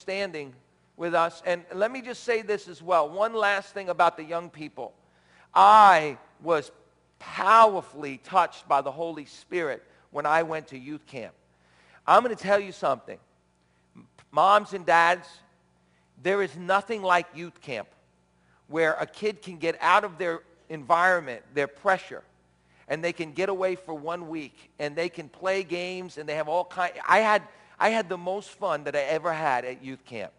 standing with us. And let me just say this as well. One last thing about the young people. I was powerfully touched by the Holy Spirit when I went to youth camp. I'm going to tell you something. Moms and dads, there is nothing like youth camp where a kid can get out of their environment, their pressure, and they can get away for one week and they can play games and they have all kind I had I had the most fun that I ever had at youth camp.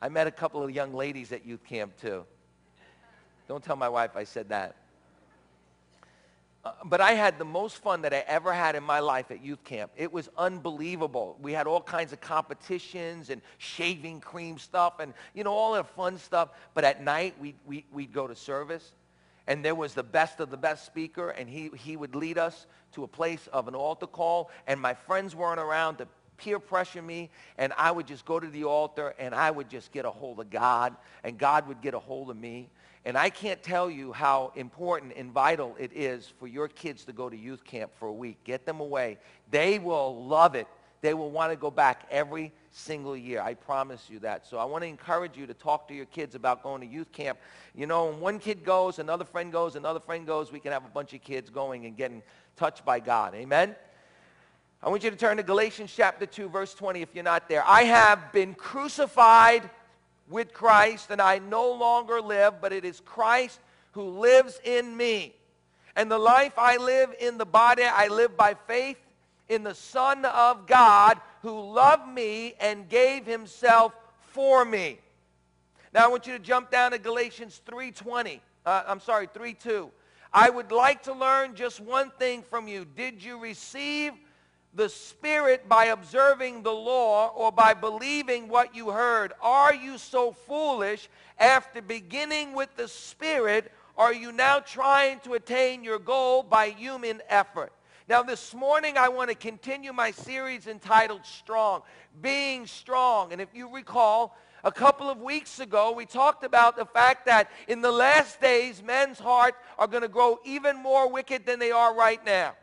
I met a couple of young ladies at youth camp too. Don't tell my wife I said that. Uh, but I had the most fun that I ever had in my life at youth camp. It was unbelievable. We had all kinds of competitions and shaving cream stuff and, you know, all that fun stuff. But at night, we, we, we'd go to service, and there was the best of the best speaker, and he, he would lead us to a place of an altar call, and my friends weren't around to peer pressure me, and I would just go to the altar, and I would just get a hold of God, and God would get a hold of me. And I can't tell you how important and vital it is for your kids to go to youth camp for a week. Get them away. They will love it. They will want to go back every single year. I promise you that. So I want to encourage you to talk to your kids about going to youth camp. You know, when one kid goes, another friend goes, another friend goes, we can have a bunch of kids going and getting touched by God. Amen? I want you to turn to Galatians chapter 2, verse 20 if you're not there. I have been crucified with Christ, and I no longer live, but it is Christ who lives in me. And the life I live in the body, I live by faith in the Son of God who loved me and gave himself for me. Now I want you to jump down to Galatians 3.20. Uh, I'm sorry, 3.2. I would like to learn just one thing from you. Did you receive the Spirit by observing the law or by believing what you heard? Are you so foolish after beginning with the Spirit? Are you now trying to attain your goal by human effort? Now, this morning, I want to continue my series entitled Strong, Being Strong. And if you recall, a couple of weeks ago, we talked about the fact that in the last days, men's hearts are going to grow even more wicked than they are right now.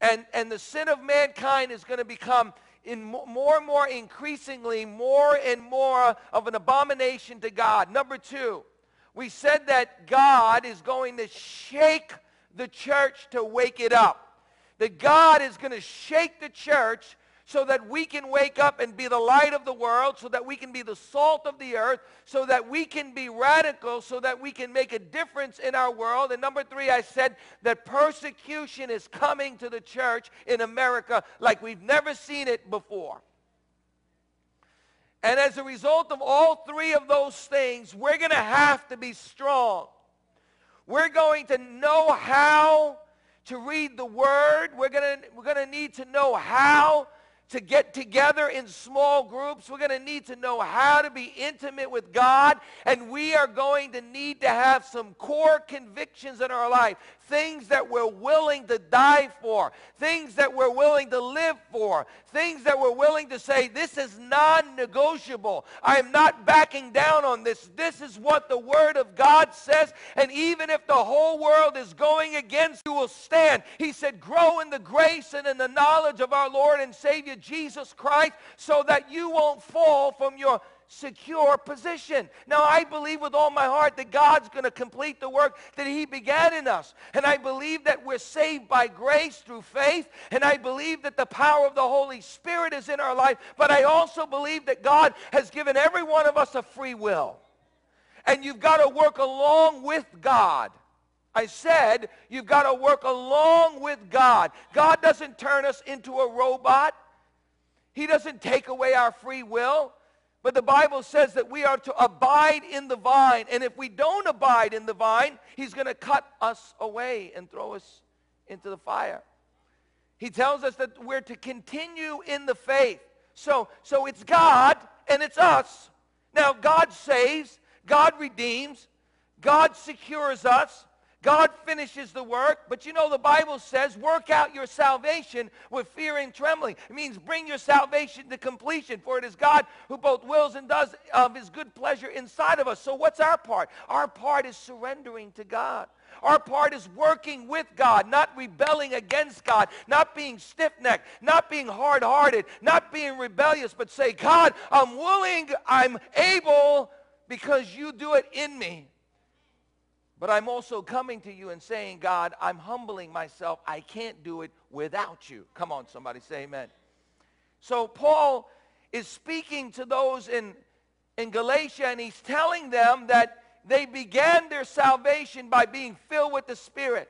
And, and the sin of mankind is going to become in more and more increasingly more and more of an abomination to God. Number two, we said that God is going to shake the church to wake it up. That God is going to shake the church so that we can wake up and be the light of the world, so that we can be the salt of the earth, so that we can be radical, so that we can make a difference in our world. And number three, I said that persecution is coming to the church in America like we've never seen it before. And as a result of all three of those things, we're going to have to be strong. We're going to know how to read the word. We're going to, we're going to need to know how to get together in small groups. We're going to need to know how to be intimate with God. And we are going to need to have some core convictions in our life things that we're willing to die for, things that we're willing to live for, things that we're willing to say, this is non negotiable. I am not backing down on this. This is what the Word of God says. And even if the whole world is going against you, will stand. He said, grow in the grace and in the knowledge of our Lord and Savior Jesus Christ so that you won't fall from your secure position. Now, I believe with all my heart that God's going to complete the work that He began in us. And I believe that we're saved by grace through faith. And I believe that the power of the Holy Spirit is in our life. But I also believe that God has given every one of us a free will. And you've got to work along with God. I said you've got to work along with God. God doesn't turn us into a robot. He doesn't take away our free will. But the Bible says that we are to abide in the vine. And if we don't abide in the vine, he's going to cut us away and throw us into the fire. He tells us that we're to continue in the faith. So, so it's God and it's us. Now, God saves, God redeems, God secures us, God finishes the work, but you know the Bible says, work out your salvation with fear and trembling. It means bring your salvation to completion, for it is God who both wills and does of his good pleasure inside of us. So what's our part? Our part is surrendering to God. Our part is working with God, not rebelling against God, not being stiff-necked, not being hard-hearted, not being rebellious, but say, God, I'm willing, I'm able, because you do it in me. But I'm also coming to you and saying, God, I'm humbling myself. I can't do it without you. Come on, somebody say amen. So Paul is speaking to those in, in Galatia, and he's telling them that they began their salvation by being filled with the Spirit.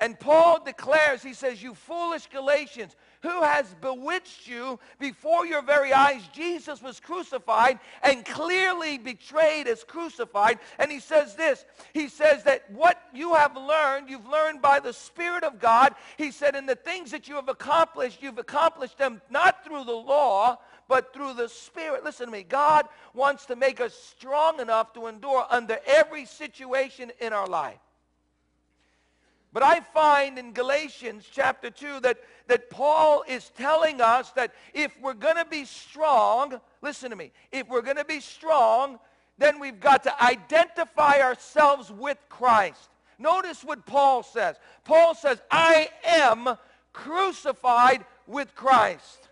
And Paul declares, he says, You foolish Galatians, who has bewitched you before your very eyes? Jesus was crucified and clearly betrayed as crucified. And he says this He says that what you have learned, you've learned by the Spirit of God. He said, And the things that you have accomplished, you've accomplished them not through the law, but through the Spirit. Listen to me. God wants to make us strong enough to endure under every situation in our life. But I find in Galatians chapter 2 that, that Paul is telling us that if we're going to be strong, listen to me, if we're going to be strong, then we've got to identify ourselves with Christ. Notice what Paul says. Paul says, I am crucified with Christ.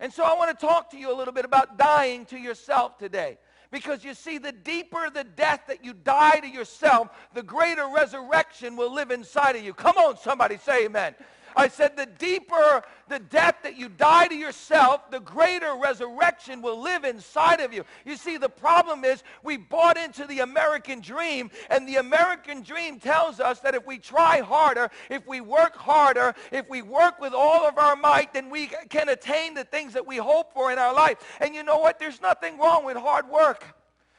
And so I want to talk to you a little bit about dying to yourself today. Because you see, the deeper the death that you die to yourself, the greater resurrection will live inside of you. Come on, somebody say amen. I said, the deeper the death that you die to yourself, the greater resurrection will live inside of you. You see, the problem is we bought into the American dream, and the American dream tells us that if we try harder, if we work harder, if we work with all of our might, then we can attain the things that we hope for in our life. And you know what? There's nothing wrong with hard work.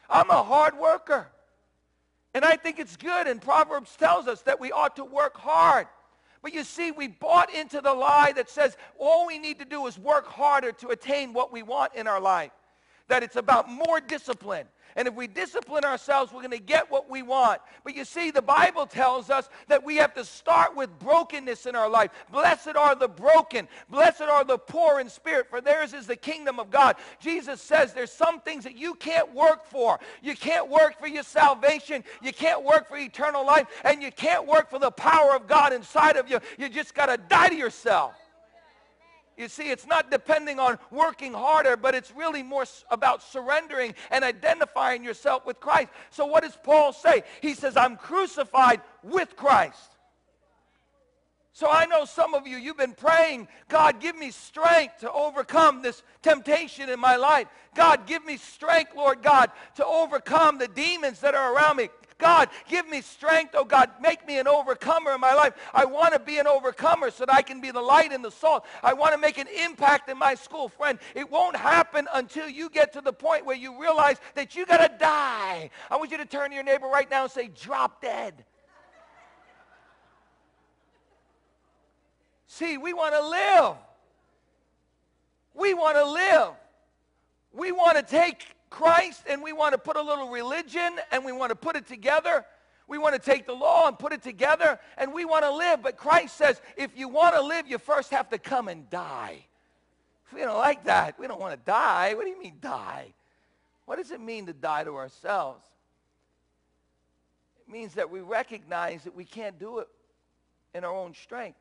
I'm a hard worker. And I think it's good, and Proverbs tells us that we ought to work hard. But you see, we bought into the lie that says all we need to do is work harder to attain what we want in our life. That it's about more discipline. And if we discipline ourselves, we're going to get what we want. But you see, the Bible tells us that we have to start with brokenness in our life. Blessed are the broken. Blessed are the poor in spirit, for theirs is the kingdom of God. Jesus says there's some things that you can't work for. You can't work for your salvation. You can't work for eternal life. And you can't work for the power of God inside of you. You just got to die to yourself. You see, it's not depending on working harder, but it's really more about surrendering and identifying yourself with Christ. So what does Paul say? He says, I'm crucified with Christ. So I know some of you, you've been praying, God, give me strength to overcome this temptation in my life. God, give me strength, Lord God, to overcome the demons that are around me. God, give me strength. Oh, God, make me an overcomer in my life. I want to be an overcomer so that I can be the light and the salt. I want to make an impact in my school. Friend, it won't happen until you get to the point where you realize that you got to die. I want you to turn to your neighbor right now and say, drop dead. See, we want to live. We want to live. We want to take Christ and we want to put a little religion and we want to put it together. We want to take the law and put it together and we want to live. But Christ says, if you want to live, you first have to come and die. We don't like that. We don't want to die. What do you mean die? What does it mean to die to ourselves? It means that we recognize that we can't do it in our own strength.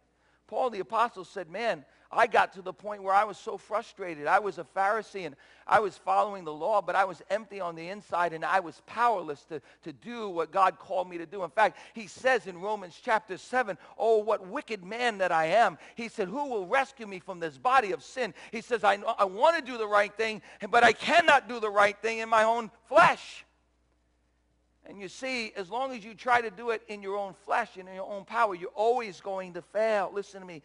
Paul the apostle said, man, I got to the point where I was so frustrated. I was a Pharisee and I was following the law, but I was empty on the inside and I was powerless to, to do what God called me to do. In fact, he says in Romans chapter 7, Oh, what wicked man that I am. He said, Who will rescue me from this body of sin? He says, I, I want to do the right thing, but I cannot do the right thing in my own flesh. And you see, as long as you try to do it in your own flesh and in your own power, you're always going to fail. Listen to me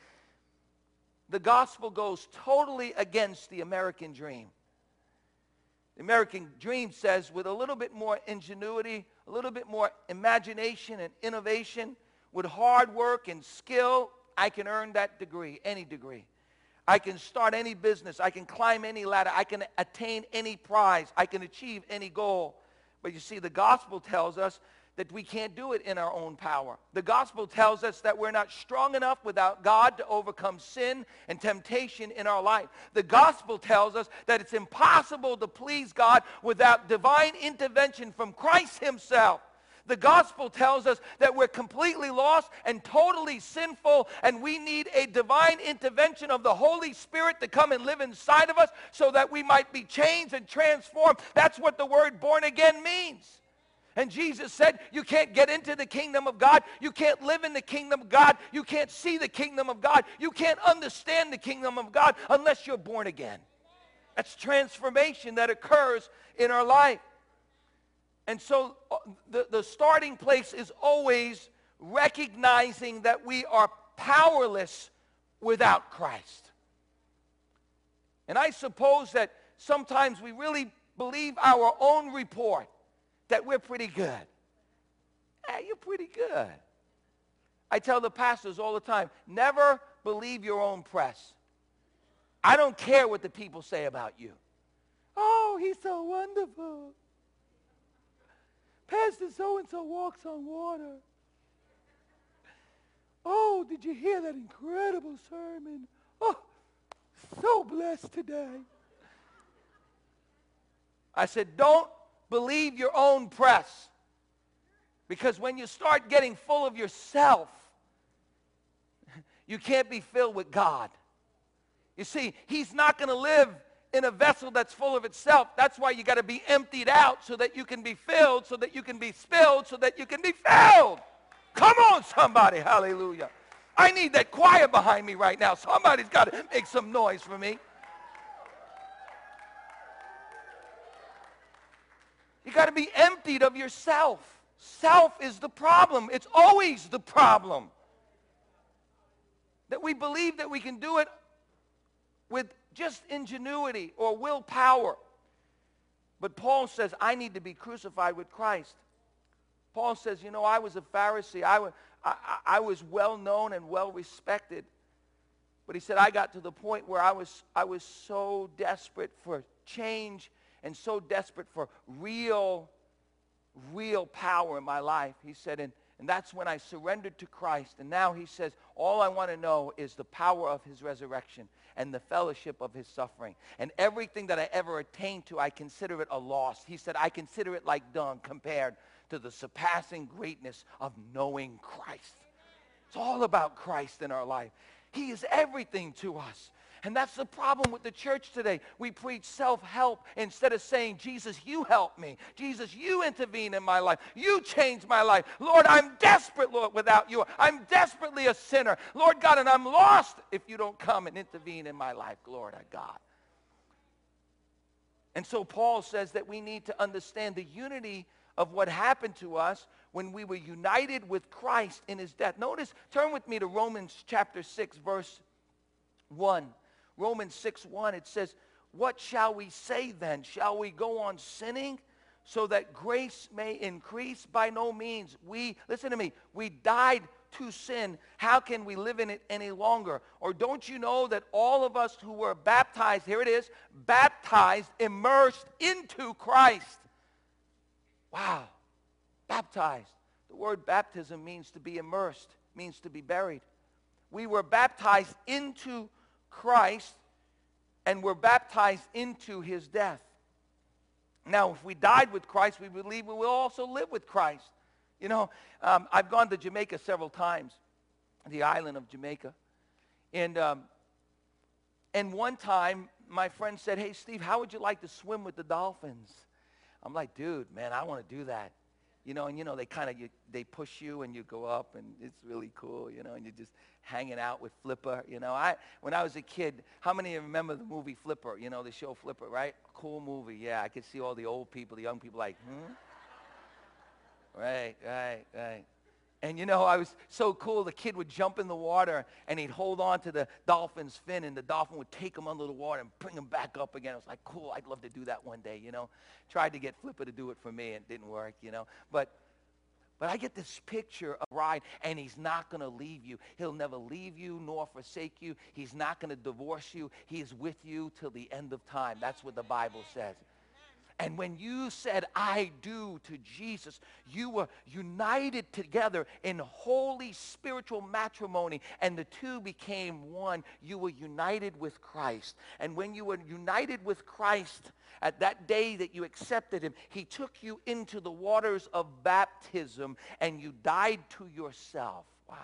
the gospel goes totally against the American dream. The American dream says with a little bit more ingenuity, a little bit more imagination and innovation, with hard work and skill, I can earn that degree, any degree. I can start any business. I can climb any ladder. I can attain any prize. I can achieve any goal. But you see, the gospel tells us that we can't do it in our own power. The gospel tells us that we're not strong enough without God to overcome sin and temptation in our life. The gospel tells us that it's impossible to please God without divine intervention from Christ himself. The gospel tells us that we're completely lost and totally sinful, and we need a divine intervention of the Holy Spirit to come and live inside of us so that we might be changed and transformed. That's what the word born again means. And Jesus said, You can't get into the kingdom of God. You can't live in the kingdom of God. You can't see the kingdom of God. You can't understand the kingdom of God unless you're born again. That's transformation that occurs in our life. And so uh, the, the starting place is always recognizing that we are powerless without Christ. And I suppose that sometimes we really believe our own report that we're pretty good. Hey, you're pretty good. I tell the pastors all the time, never believe your own press. I don't care what the people say about you. Oh, he's so wonderful. Pastor so-and-so walks on water. Oh, did you hear that incredible sermon? Oh, so blessed today. I said, don't believe your own press. Because when you start getting full of yourself, you can't be filled with God. You see, he's not going to live in a vessel that's full of itself. That's why you got to be emptied out so that you can be filled, so that you can be spilled, so that you can be filled. Come on, somebody. Hallelujah. I need that choir behind me right now. Somebody's got to make some noise for me. You got to be emptied of yourself. Self is the problem. It's always the problem. That we believe that we can do it with just ingenuity or willpower. But Paul says, I need to be crucified with Christ. Paul says, you know, I was a Pharisee. I was, I, I was well known and well respected. But he said, I got to the point where I was, I was so desperate for change and so desperate for real, real power in my life. He said, and, and that's when I surrendered to Christ. And now he says, all I want to know is the power of his resurrection and the fellowship of his suffering. And everything that I ever attained to, I consider it a loss. He said, I consider it like dung compared to the surpassing greatness of knowing Christ. It's all about Christ in our life. He is everything to us. And that's the problem with the church today. We preach self-help instead of saying, Jesus, you help me. Jesus, you intervene in my life. You change my life. Lord, I'm desperate, Lord, without you. I'm desperately a sinner. Lord God, and I'm lost if you don't come and intervene in my life. Glory to God. And so Paul says that we need to understand the unity of what happened to us when we were united with Christ in his death. Notice, turn with me to Romans chapter 6, verse 1. Romans 6 1, it says, What shall we say then? Shall we go on sinning so that grace may increase? By no means. We, listen to me, we died to sin. How can we live in it any longer? Or don't you know that all of us who were baptized, here it is, baptized, immersed into Christ? Wow. Baptized. The word baptism means to be immersed, means to be buried. We were baptized into Christ and were baptized into his death. Now, if we died with Christ, we believe we will also live with Christ. You know, um, I've gone to Jamaica several times, the island of Jamaica. And, um, and one time, my friend said, hey, Steve, how would you like to swim with the dolphins? I'm like, dude, man, I want to do that you know, and you know, they kind of, they push you and you go up and it's really cool, you know, and you're just hanging out with Flipper, you know. I, when I was a kid, how many of you remember the movie Flipper, you know, the show Flipper, right? Cool movie, yeah. I could see all the old people, the young people like, hmm? Right, right, right. And you know, I was so cool. The kid would jump in the water and he'd hold on to the dolphin's fin and the dolphin would take him under the water and bring him back up again. I was like, cool, I'd love to do that one day, you know. Tried to get Flipper to do it for me and it didn't work, you know. But but I get this picture of ride, and he's not going to leave you. He'll never leave you nor forsake you. He's not going to divorce you. He is with you till the end of time. That's what the Bible says. And when you said, I do to Jesus, you were united together in holy spiritual matrimony, and the two became one. You were united with Christ. And when you were united with Christ, at that day that you accepted him, he took you into the waters of baptism, and you died to yourself. Wow.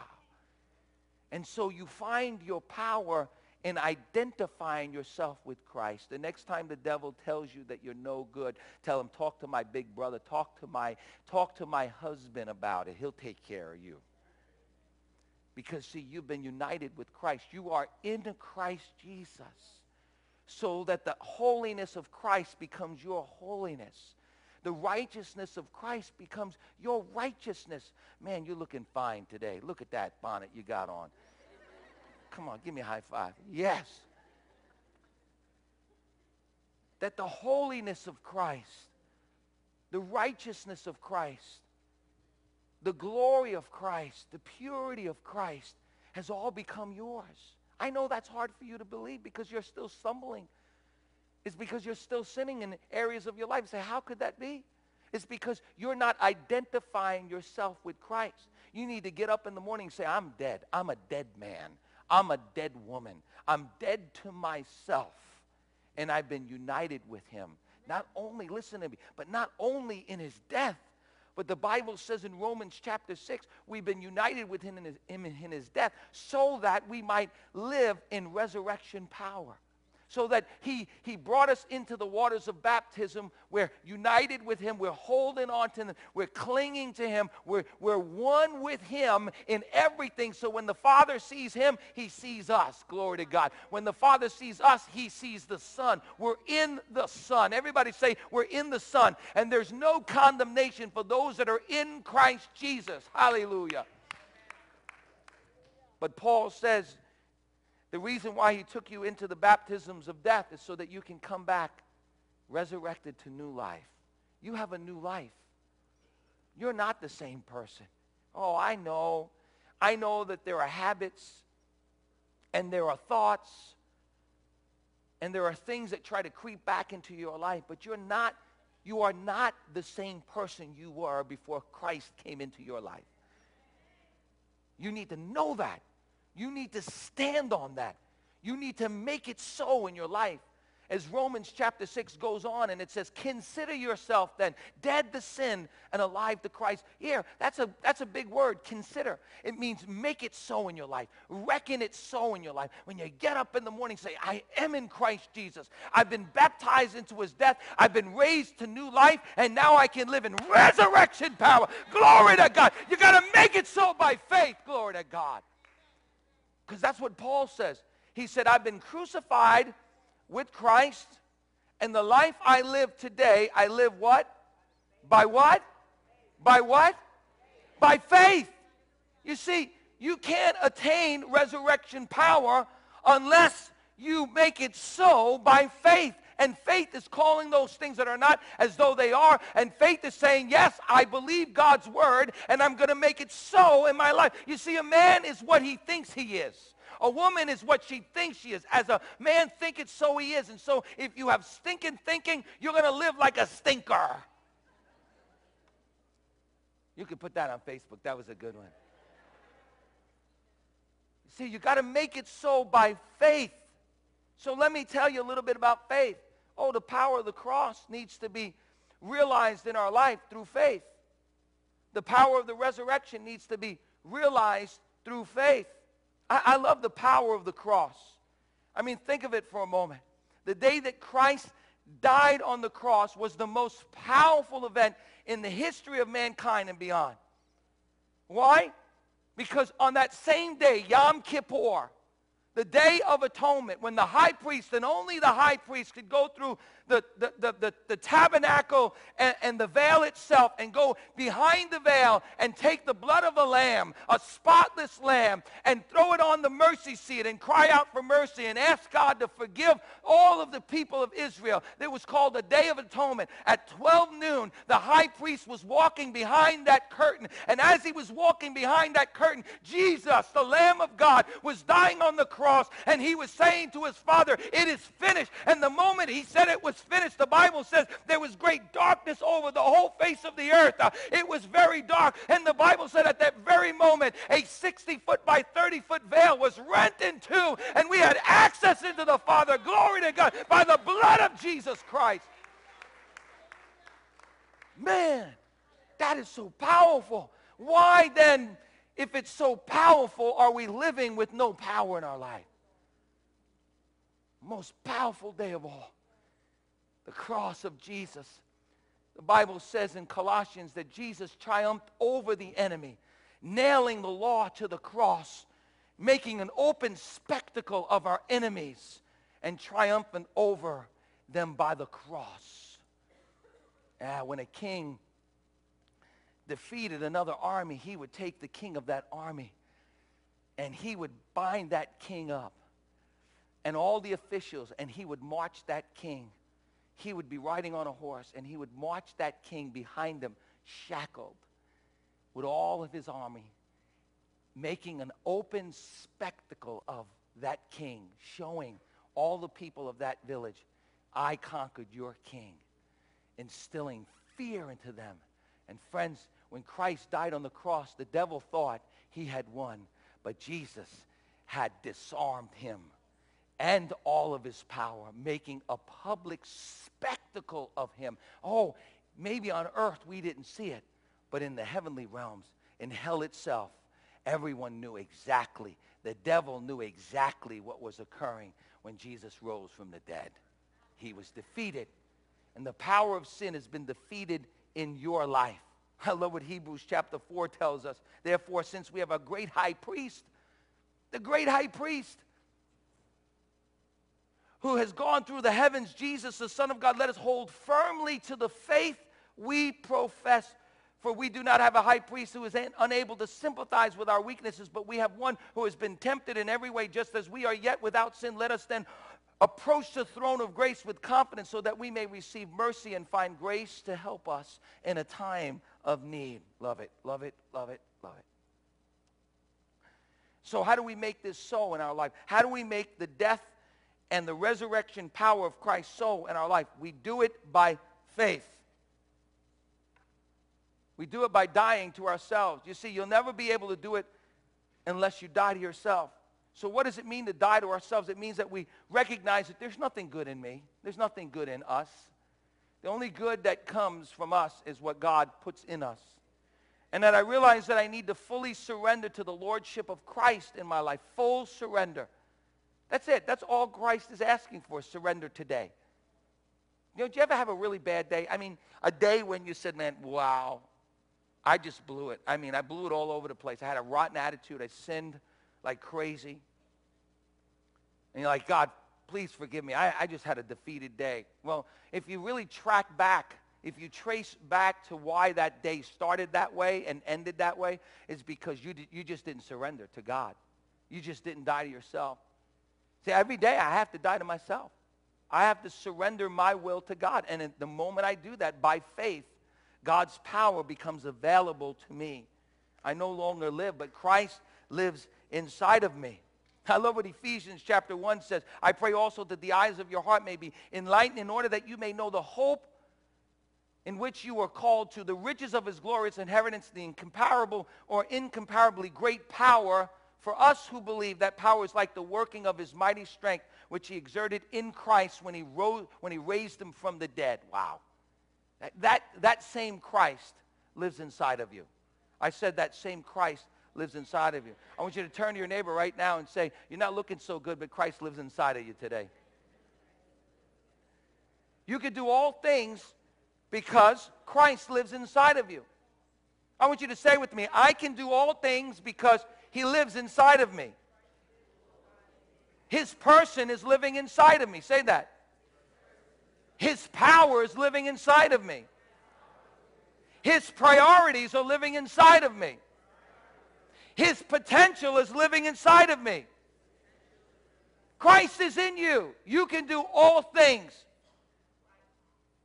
And so you find your power in identifying yourself with Christ. The next time the devil tells you that you're no good, tell him, talk to my big brother, talk to my, talk to my husband about it. He'll take care of you. Because, see, you've been united with Christ. You are in Christ Jesus. So that the holiness of Christ becomes your holiness. The righteousness of Christ becomes your righteousness. Man, you're looking fine today. Look at that bonnet you got on. Come on, give me a high five. Yes. That the holiness of Christ, the righteousness of Christ, the glory of Christ, the purity of Christ has all become yours. I know that's hard for you to believe because you're still stumbling. It's because you're still sinning in areas of your life. You say, how could that be? It's because you're not identifying yourself with Christ. You need to get up in the morning and say, I'm dead. I'm a dead man. I'm a dead woman. I'm dead to myself. And I've been united with him. Not only, listen to me, but not only in his death, but the Bible says in Romans chapter 6, we've been united with him in his, in his death so that we might live in resurrection power so that he, he brought us into the waters of baptism. We're united with him. We're holding on to him. We're clinging to him. We're, we're one with him in everything. So when the Father sees him, he sees us. Glory to God. When the Father sees us, he sees the Son. We're in the Son. Everybody say, we're in the Son. And there's no condemnation for those that are in Christ Jesus. Hallelujah. But Paul says, the reason why he took you into the baptisms of death is so that you can come back resurrected to new life. You have a new life. You're not the same person. Oh, I know. I know that there are habits and there are thoughts and there are things that try to creep back into your life, but you're not you are not the same person you were before Christ came into your life. You need to know that. You need to stand on that. You need to make it so in your life. As Romans chapter 6 goes on and it says, consider yourself then dead to sin and alive to Christ. Here, that's a, that's a big word, consider. It means make it so in your life. Reckon it so in your life. When you get up in the morning, say, I am in Christ Jesus. I've been baptized into his death. I've been raised to new life, and now I can live in resurrection power. Glory to God. You got to make it so by faith. Glory to God. Because that's what Paul says. He said, I've been crucified with Christ, and the life I live today, I live what? By what? By what? By faith. You see, you can't attain resurrection power unless you make it so by faith. And faith is calling those things that are not as though they are. And faith is saying, yes, I believe God's word and I'm going to make it so in my life. You see, a man is what he thinks he is. A woman is what she thinks she is. As a man thinketh, so he is. And so if you have stinking thinking, you're going to live like a stinker. You can put that on Facebook. That was a good one. See, you got to make it so by faith. So let me tell you a little bit about faith. Oh, the power of the cross needs to be realized in our life through faith. The power of the resurrection needs to be realized through faith. I, I love the power of the cross. I mean, think of it for a moment. The day that Christ died on the cross was the most powerful event in the history of mankind and beyond. Why? Because on that same day, Yom Kippur, the Day of Atonement, when the high priest and only the high priest could go through the, the, the, the, the tabernacle and, and the veil itself and go behind the veil and take the blood of a lamb, a spotless lamb, and throw it on the mercy seat and cry out for mercy and ask God to forgive all of the people of Israel. It was called the Day of Atonement. At 12 noon, the high priest was walking behind that curtain. And as he was walking behind that curtain, Jesus, the Lamb of God, was dying on the cross cross and he was saying to his father, it is finished. And the moment he said it was finished, the Bible says there was great darkness over the whole face of the earth. Uh, it was very dark. And the Bible said at that very moment, a 60 foot by 30 foot veil was rent in two and we had access into the Father. Glory to God by the blood of Jesus Christ. Man, that is so powerful. Why then, if it's so powerful, are we living with no power in our life? Most powerful day of all, the cross of Jesus. The Bible says in Colossians that Jesus triumphed over the enemy, nailing the law to the cross, making an open spectacle of our enemies, and triumphant over them by the cross. Ah, when a king defeated another army, he would take the king of that army and he would bind that king up and all the officials and he would march that king. He would be riding on a horse and he would march that king behind him shackled with all of his army making an open spectacle of that king, showing all the people of that village, I conquered your king, instilling fear into them. And friends, when Christ died on the cross, the devil thought he had won, but Jesus had disarmed him and all of his power, making a public spectacle of him. Oh, maybe on earth we didn't see it, but in the heavenly realms, in hell itself, everyone knew exactly. The devil knew exactly what was occurring when Jesus rose from the dead. He was defeated. And the power of sin has been defeated in your life. I love what Hebrews chapter 4 tells us. Therefore, since we have a great high priest, the great high priest who has gone through the heavens, Jesus, the Son of God, let us hold firmly to the faith we profess. For we do not have a high priest who is unable to sympathize with our weaknesses, but we have one who has been tempted in every way, just as we are yet without sin. Let us then approach the throne of grace with confidence so that we may receive mercy and find grace to help us in a time of need. Love it, love it, love it, love it. So how do we make this so in our life? How do we make the death and the resurrection power of Christ so in our life? We do it by faith. We do it by dying to ourselves. You see, you'll never be able to do it unless you die to yourself. So what does it mean to die to ourselves? It means that we recognize that there's nothing good in me. There's nothing good in us. The only good that comes from us is what God puts in us. And that I realize that I need to fully surrender to the lordship of Christ in my life. Full surrender. That's it. That's all Christ is asking for, surrender today. You know, do you ever have a really bad day? I mean, a day when you said, man, wow, I just blew it. I mean, I blew it all over the place. I had a rotten attitude. I sinned like crazy. And you're like, God, please forgive me. I, I just had a defeated day. Well, if you really track back, if you trace back to why that day started that way and ended that way, it's because you, you just didn't surrender to God. You just didn't die to yourself. See, every day I have to die to myself. I have to surrender my will to God. And at the moment I do that, by faith, God's power becomes available to me. I no longer live, but Christ lives inside of me. I love what Ephesians chapter 1 says. I pray also that the eyes of your heart may be enlightened in order that you may know the hope in which you are called to, the riches of his glorious inheritance, the incomparable or incomparably great power for us who believe that power is like the working of his mighty strength, which he exerted in Christ when he, rose, when he raised him from the dead. Wow. That, that, that same Christ lives inside of you. I said that same Christ lives inside of you. I want you to turn to your neighbor right now and say, you're not looking so good, but Christ lives inside of you today. You can do all things because Christ lives inside of you. I want you to say with me, I can do all things because he lives inside of me. His person is living inside of me. Say that. His power is living inside of me. His priorities are living inside of me. His potential is living inside of me. Christ is in you. You can do all things.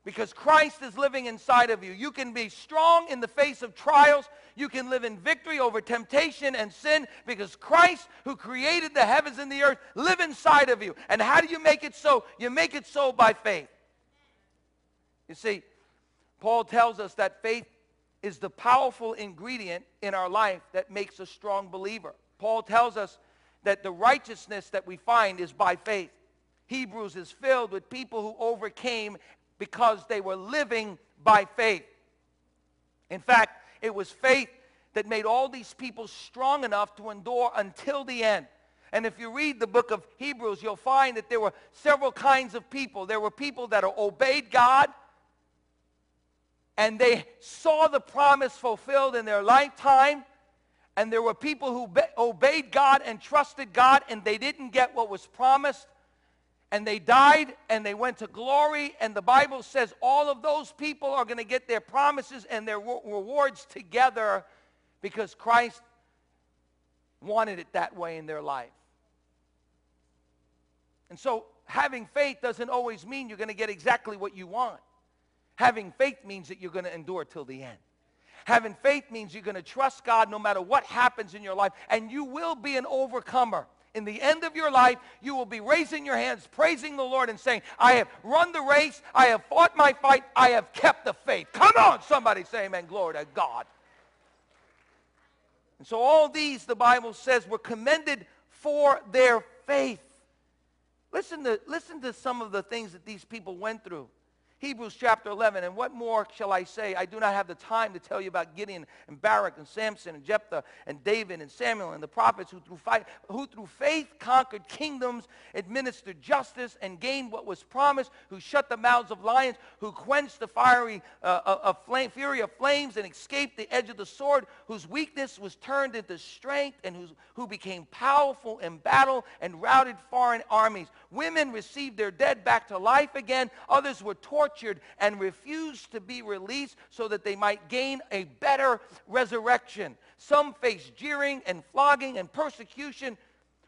because Christ is living inside of you. You can be strong in the face of trials. You can live in victory over temptation and sin because Christ, who created the heavens and the earth, live inside of you. And how do you make it so? You make it so by faith. You see, Paul tells us that faith is the powerful ingredient in our life that makes a strong believer. Paul tells us that the righteousness that we find is by faith. Hebrews is filled with people who overcame because they were living by faith. In fact, it was faith that made all these people strong enough to endure until the end. And if you read the book of Hebrews, you'll find that there were several kinds of people. There were people that obeyed God and they saw the promise fulfilled in their lifetime. And there were people who obeyed God and trusted God and they didn't get what was promised and they died and they went to glory. And the Bible says all of those people are going to get their promises and their rewards together because Christ wanted it that way in their life. And so having faith doesn't always mean you're going to get exactly what you want. Having faith means that you're going to endure till the end. Having faith means you're going to trust God no matter what happens in your life, and you will be an overcomer in the end of your life, you will be raising your hands, praising the Lord, and saying, I have run the race, I have fought my fight, I have kept the faith. Come on, somebody say amen. Glory to God. And so all these, the Bible says, were commended for their faith. Listen to, listen to some of the things that these people went through. Hebrews chapter 11. And what more shall I say? I do not have the time to tell you about Gideon and Barak and Samson and Jephthah and David and Samuel and the prophets who through, fight, who through faith conquered kingdoms, administered justice, and gained what was promised, who shut the mouths of lions, who quenched the fiery uh, uh of flame, fury of flames and escaped the edge of the sword, whose weakness was turned into strength, and who became powerful in battle and routed foreign armies. Women received their dead back to life again. Others were tortured tortured and refused to be released so that they might gain a better resurrection. Some faced jeering and flogging and persecution,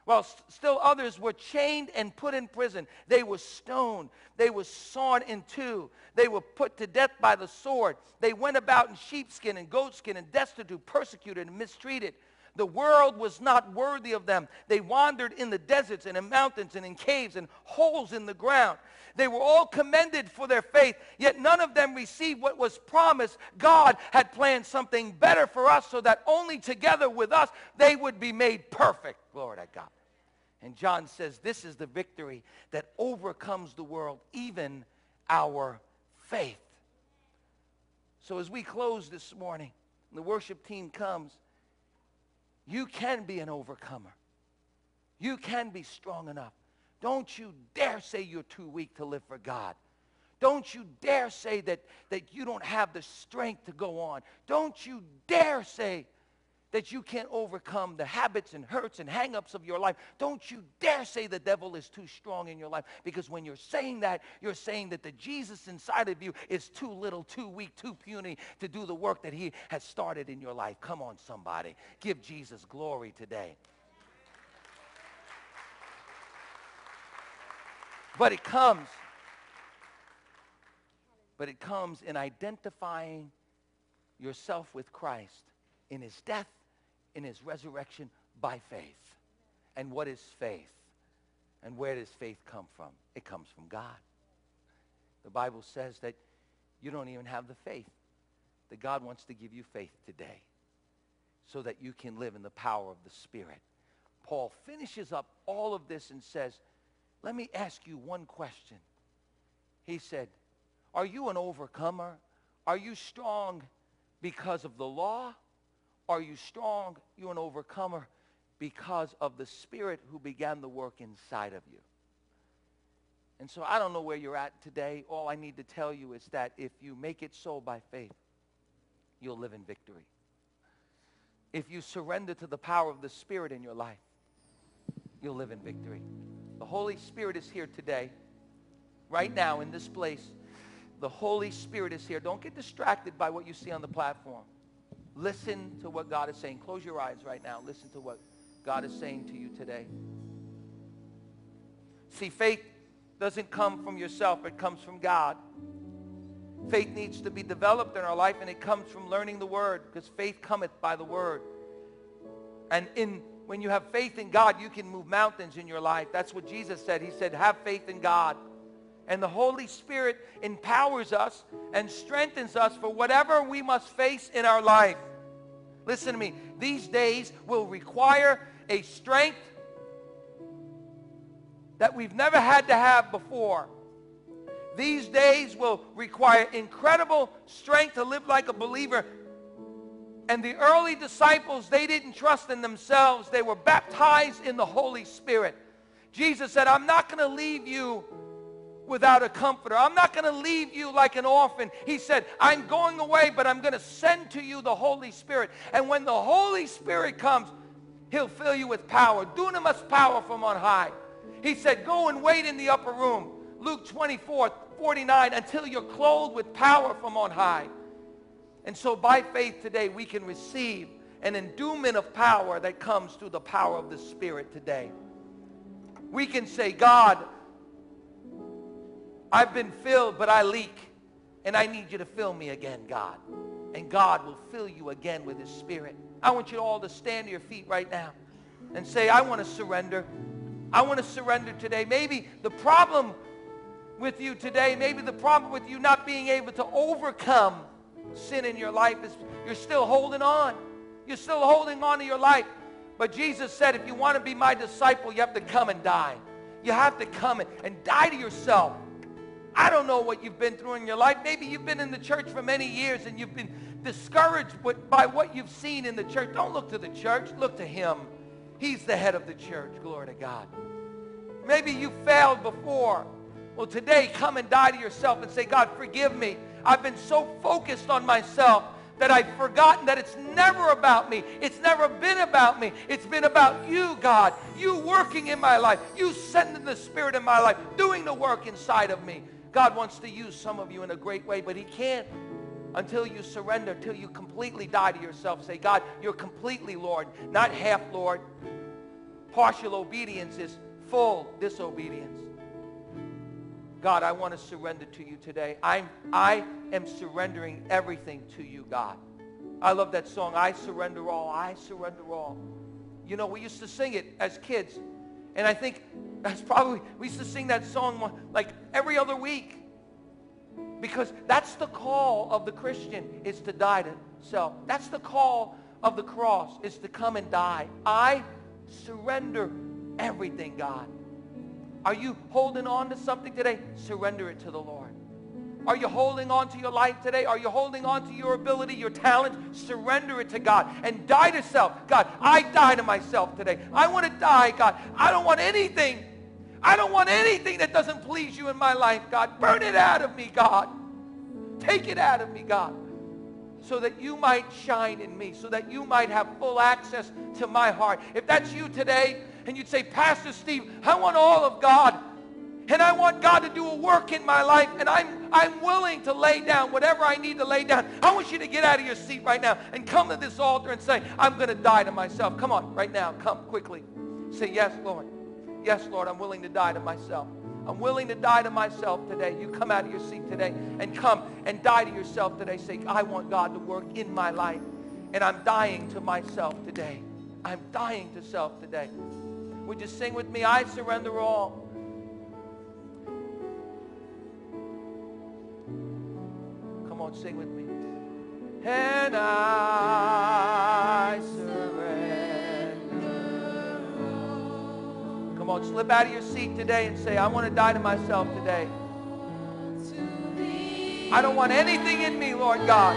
while still others were chained and put in prison. They were stoned. They were sawn in two. They were put to death by the sword. They went about in sheepskin and goatskin and destitute, persecuted and mistreated. The world was not worthy of them. They wandered in the deserts and in mountains and in caves and holes in the ground. They were all commended for their faith, yet none of them received what was promised. God had planned something better for us so that only together with us they would be made perfect. Glory to God. And John says this is the victory that overcomes the world, even our faith. So as we close this morning, the worship team comes, you can be an overcomer. You can be strong enough. Don't you dare say you're too weak to live for God. Don't you dare say that, that you don't have the strength to go on. Don't you dare say that you can't overcome the habits and hurts and hangups of your life. Don't you dare say the devil is too strong in your life because when you're saying that, you're saying that the Jesus inside of you is too little, too weak, too puny to do the work that he has started in your life. Come on, somebody. Give Jesus glory today. But it comes. But it comes in identifying yourself with Christ in his death, in his resurrection by faith. And what is faith? And where does faith come from? It comes from God. The Bible says that you don't even have the faith. That God wants to give you faith today so that you can live in the power of the Spirit. Paul finishes up all of this and says, let me ask you one question. He said, Are you an overcomer? Are you strong because of the law? Are you strong, You're an overcomer, because of the Spirit who began the work inside of you? And so I don't know where you're at today. All I need to tell you is that if you make it so by faith, you'll live in victory. If you surrender to the power of the Spirit in your life, you'll live in victory. The Holy Spirit is here today, right now in this place. The Holy Spirit is here. Don't get distracted by what you see on the platform. Listen to what God is saying. Close your eyes right now. Listen to what God is saying to you today. See, faith doesn't come from yourself. It comes from God. Faith needs to be developed in our life, and it comes from learning the word, because faith cometh by the word. And in when you have faith in God, you can move mountains in your life. That's what Jesus said. He said, have faith in God. And the Holy Spirit empowers us and strengthens us for whatever we must face in our life. Listen to me. These days will require a strength that we've never had to have before. These days will require incredible strength to live like a believer. And the early disciples, they didn't trust in themselves. They were baptized in the Holy Spirit. Jesus said, I'm not going to leave you without a comforter. I'm not going to leave you like an orphan. He said, I'm going away, but I'm going to send to you the Holy Spirit. And when the Holy Spirit comes, he'll fill you with power. Dunamis power from on high. He said, go and wait in the upper room. Luke 24, 49, until you're clothed with power from on high. And so by faith today, we can receive an endowment of power that comes through the power of the Spirit today. We can say, God, I've been filled, but I leak. And I need you to fill me again, God. And God will fill you again with his spirit. I want you all to stand to your feet right now and say, I want to surrender. I want to surrender today. Maybe the problem with you today, maybe the problem with you not being able to overcome sin in your life is you're still holding on. You're still holding on to your life. But Jesus said, if you want to be my disciple, you have to come and die. You have to come and, die to yourself. I don't know what you've been through in your life. Maybe you've been in the church for many years and you've been discouraged by what you've seen in the church. Don't look to the church. Look to him. He's the head of the church. Glory to God. Maybe you failed before. Well, today, come and die to yourself and say, God, forgive me. I've been so focused on myself that I've forgotten that it's never about me. It's never been about me. It's been about you, God. You working in my life. You sending the Spirit in my life, doing the work inside of me. God wants to use some of you in a great way, but he can't until you surrender, until you completely die to yourself. Say, God, you're completely Lord, not half Lord. Partial obedience is full disobedience. God, I want to surrender to you today. I'm, I am surrendering everything to you, God. I love that song, I surrender all, I surrender all. You know, we used to sing it as kids. And I think that's probably, we used to sing that song like every other week. Because that's the call of the Christian is to die to self. That's the call of the cross is to come and die. I surrender everything, God. Are you holding on to something today? Surrender it to the Lord. Are you holding on to your life today? Are you holding on to your ability, your talent? Surrender it to God and die to self. God, I die to myself today. I want to die, God. I don't want anything. I don't want anything that doesn't please you in my life, God. Burn it out of me, God. Take it out of me, God. So that you might shine in me, so that you might have full access to my heart. If that's you today, and you'd say, Pastor Steve, I want all of God. And I want God to do a work in my life, and I'm, I'm willing to lay down whatever I need to lay down. I want you to get out of your seat right now and come to this altar and say, I'm going to die to myself. Come on, right now. Come quickly. Say, yes, Lord. Yes, Lord, I'm willing to die to myself. I'm willing to die to myself today. You come out of your seat today and come and die to yourself today. Say, I want God to work in my life. And I'm dying to myself today. I'm dying to self today. Would you sing with me? I surrender all. On, sing with me. And I surrender. Come on, slip out of your seat today and say, I want to die to myself today. I don't want anything in me, Lord God.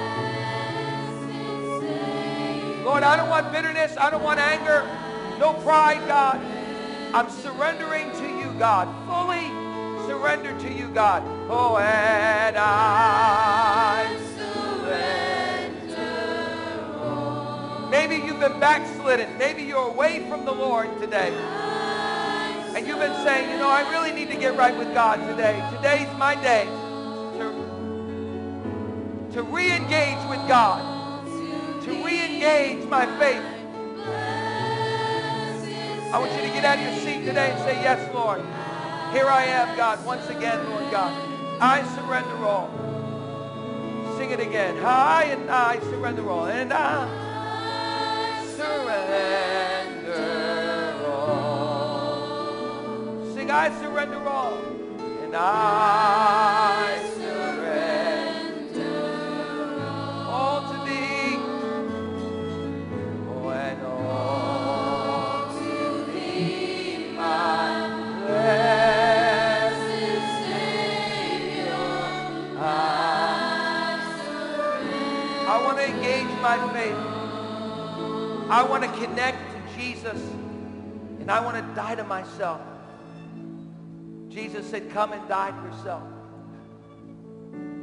Lord, I don't want bitterness. I don't want anger. No pride, God. I'm surrendering to you, God. Fully surrender to you, God. Oh, and I you've been backslidden. Maybe you're away from the Lord today. And you've been saying, you know, I really need to get right with God today. Today's my day to, to re-engage with God, to re-engage my faith. I want you to get out of your seat today and say, yes, Lord. Here I am, God, once again, Lord God. I surrender all. Sing it again. I and I surrender all. And I surrender all. Sing, I surrender all. And I surrender all, all to thee. Oh, and all to thee, my blessed Savior. I, I want to engage my faith. I want to connect to Jesus and I want to die to myself. Jesus said, come and die to yourself.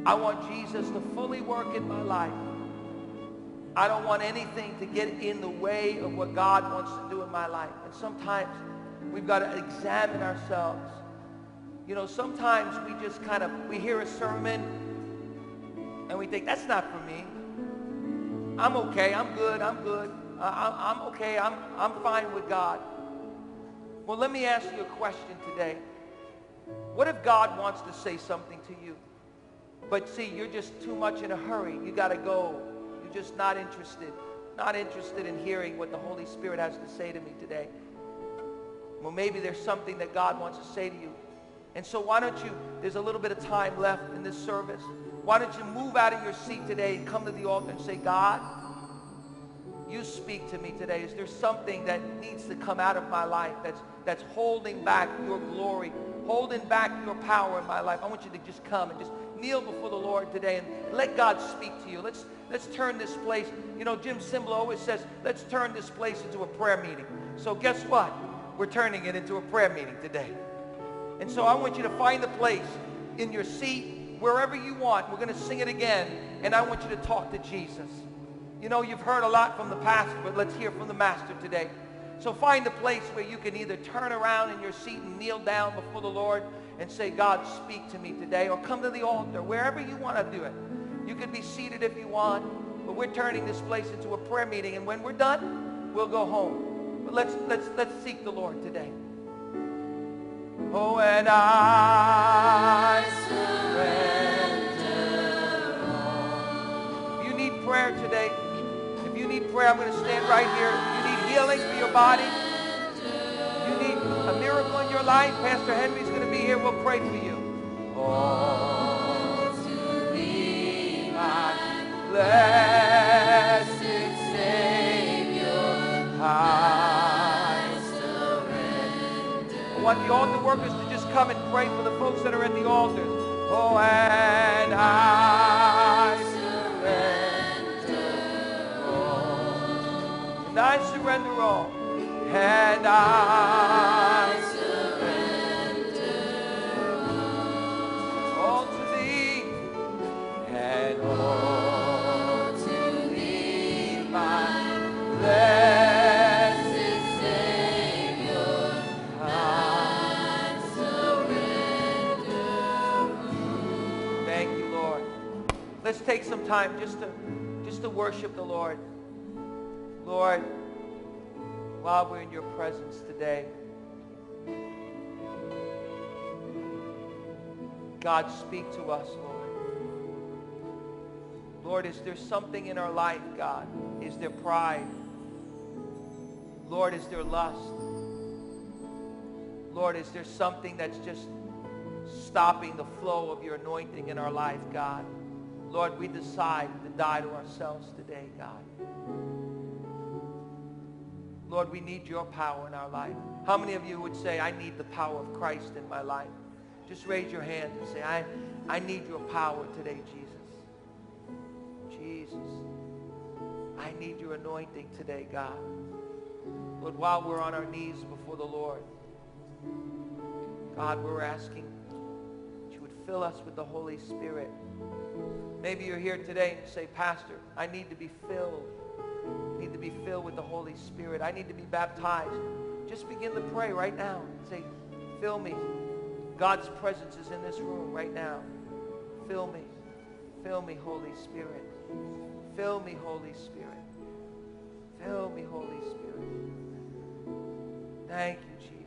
I want Jesus to fully work in my life. I don't want anything to get in the way of what God wants to do in my life. And sometimes we've got to examine ourselves. You know, sometimes we just kind of, we hear a sermon and we think, that's not for me. I'm okay. I'm good. I'm good. I, am okay. I'm, I'm fine with God. Well, let me ask you a question today. What if God wants to say something to you? But see, you're just too much in a hurry. You got to go. You're just not interested. Not interested in hearing what the Holy Spirit has to say to me today. Well, maybe there's something that God wants to say to you. And so why don't you, there's a little bit of time left in this service. Why don't you move out of your seat today and come to the altar and say, God, you speak to me today. Is there something that needs to come out of my life that's, that's holding back your glory, holding back your power in my life? I want you to just come and just kneel before the Lord today and let God speak to you. Let's, let's turn this place. You know, Jim Cymbala always says, let's turn this place into a prayer meeting. So guess what? We're turning it into a prayer meeting today. And so I want you to find a place in your seat, wherever you want. We're going to sing it again, and I want you to talk to Jesus. You know, you've heard a lot from the pastor, but let's hear from the master today. So find a place where you can either turn around in your seat and kneel down before the Lord and say, God, speak to me today, or come to the altar, wherever you want to do it. You can be seated if you want, but we're turning this place into a prayer meeting, and when we're done, we'll go home. But let's, let's, let's seek the Lord today. Oh, and I surrender. If you need prayer today, you need prayer, I'm going to stand right here. You need healing for your body, you need a miracle in your life, Pastor Henry's going to be here. We'll pray for you. Oh, to be my blessed Savior, want the altar workers to just come and pray for the folks that are at the altar. Oh, and I all. And I surrender all. To thee and all to thee. And I surrender all. Thank you, Lord. Let's take some time just to, just to worship the Lord. Lord, while we're in your presence today, God, speak to us, Lord. Lord, is there something in our life, God? Is there pride? Lord, is there lust? Lord, is there something that's just stopping the flow of your anointing in our life, God? Lord, we decide to die to ourselves today, God. Lord, we need your power in our life. How many of you would say, I need the power of Christ in my life? Just raise your hand and say, I, I need your power today, Jesus. Jesus. I need your anointing today, God. Lord, while we're on our knees before the Lord, God, we're asking that you would fill us with the Holy Spirit. Maybe you're here today and say, Pastor, I need to be filled. Need to be filled with the Holy Spirit. I need to be baptized. Just begin to pray right now. Say, fill me. God's presence is in this room right now. Fill me. Fill me, Holy Spirit. Fill me, Holy Spirit. Fill me, Holy Spirit. Thank you, Jesus.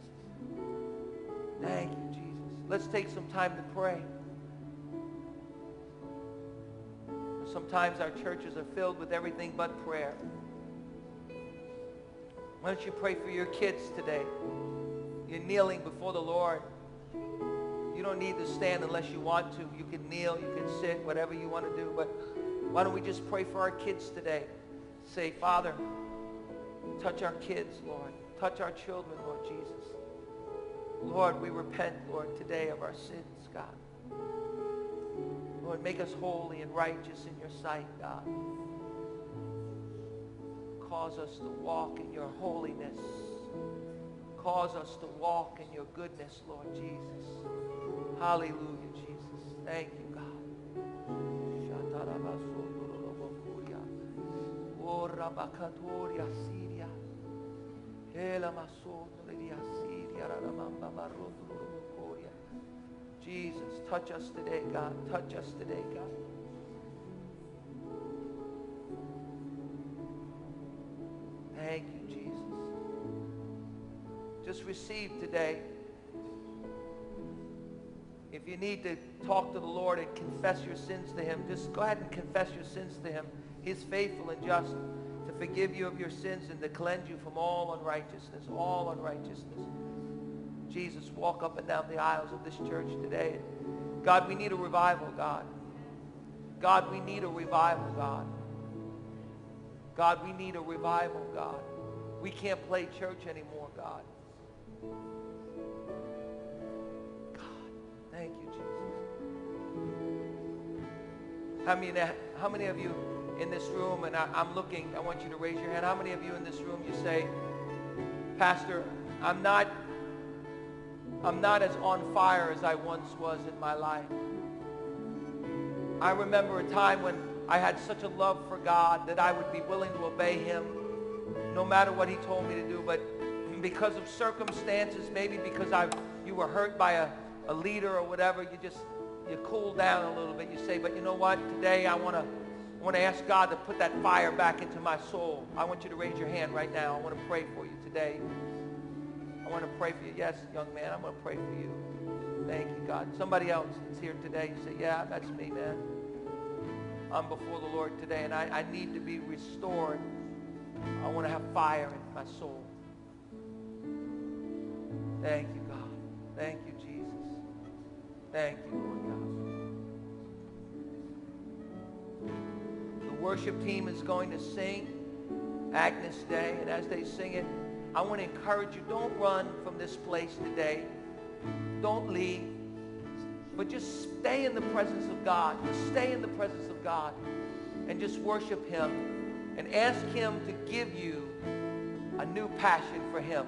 Thank you, Jesus. Let's take some time to pray. Sometimes our churches are filled with everything but prayer. Why don't you pray for your kids today? You're kneeling before the Lord. You don't need to stand unless you want to. You can kneel, you can sit, whatever you want to do. But why don't we just pray for our kids today? Say, Father, touch our kids, Lord. Touch our children, Lord Jesus. Lord, we repent, Lord, today of our sins, God. Lord, make us holy and righteous in your sight, God. Cause us to walk in your holiness. Cause us to walk in your goodness, Lord Jesus. Hallelujah, Jesus. Thank you, God. Oh, Jesus, touch us today, God. Touch us today, God. Thank you, Jesus. Just receive today. If you need to talk to the Lord and confess your sins to him, just go ahead and confess your sins to him. He's faithful and just to forgive you of your sins and to cleanse you from all unrighteousness, all unrighteousness. Jesus, walk up and down the aisles of this church today. God, we need a revival, God. God, we need a revival, God. God, we need a revival, God. We can't play church anymore, God. God, thank you, Jesus. How many, how many of you in this room, and I, I'm looking, I want you to raise your hand. How many of you in this room, you say, Pastor, I'm not, I'm not as on fire as I once was in my life. I remember a time when I had such a love for God that I would be willing to obey him no matter what he told me to do. But because of circumstances, maybe because I, you were hurt by a, a leader or whatever, you just, you cool down a little bit. You say, but you know what? Today I want to I want to ask God to put that fire back into my soul. I want you to raise your hand right now. I want to pray for you today. I want to pray for you. Yes, young man, I'm going to pray for you. Thank you, God. Somebody else is here today. You say, yeah, that's me, man. I'm before the Lord today, and I, I need to be restored. I want to have fire in my soul. Thank you, God. Thank you, Jesus. Thank you, Lord God. The worship team is going to sing Agnus Dei, and as they sing it, I want to encourage you, don't run from this place today. Don't leave. But just stay in the presence of God. Just stay in the presence of God and just worship him and ask him to give you a new passion for him.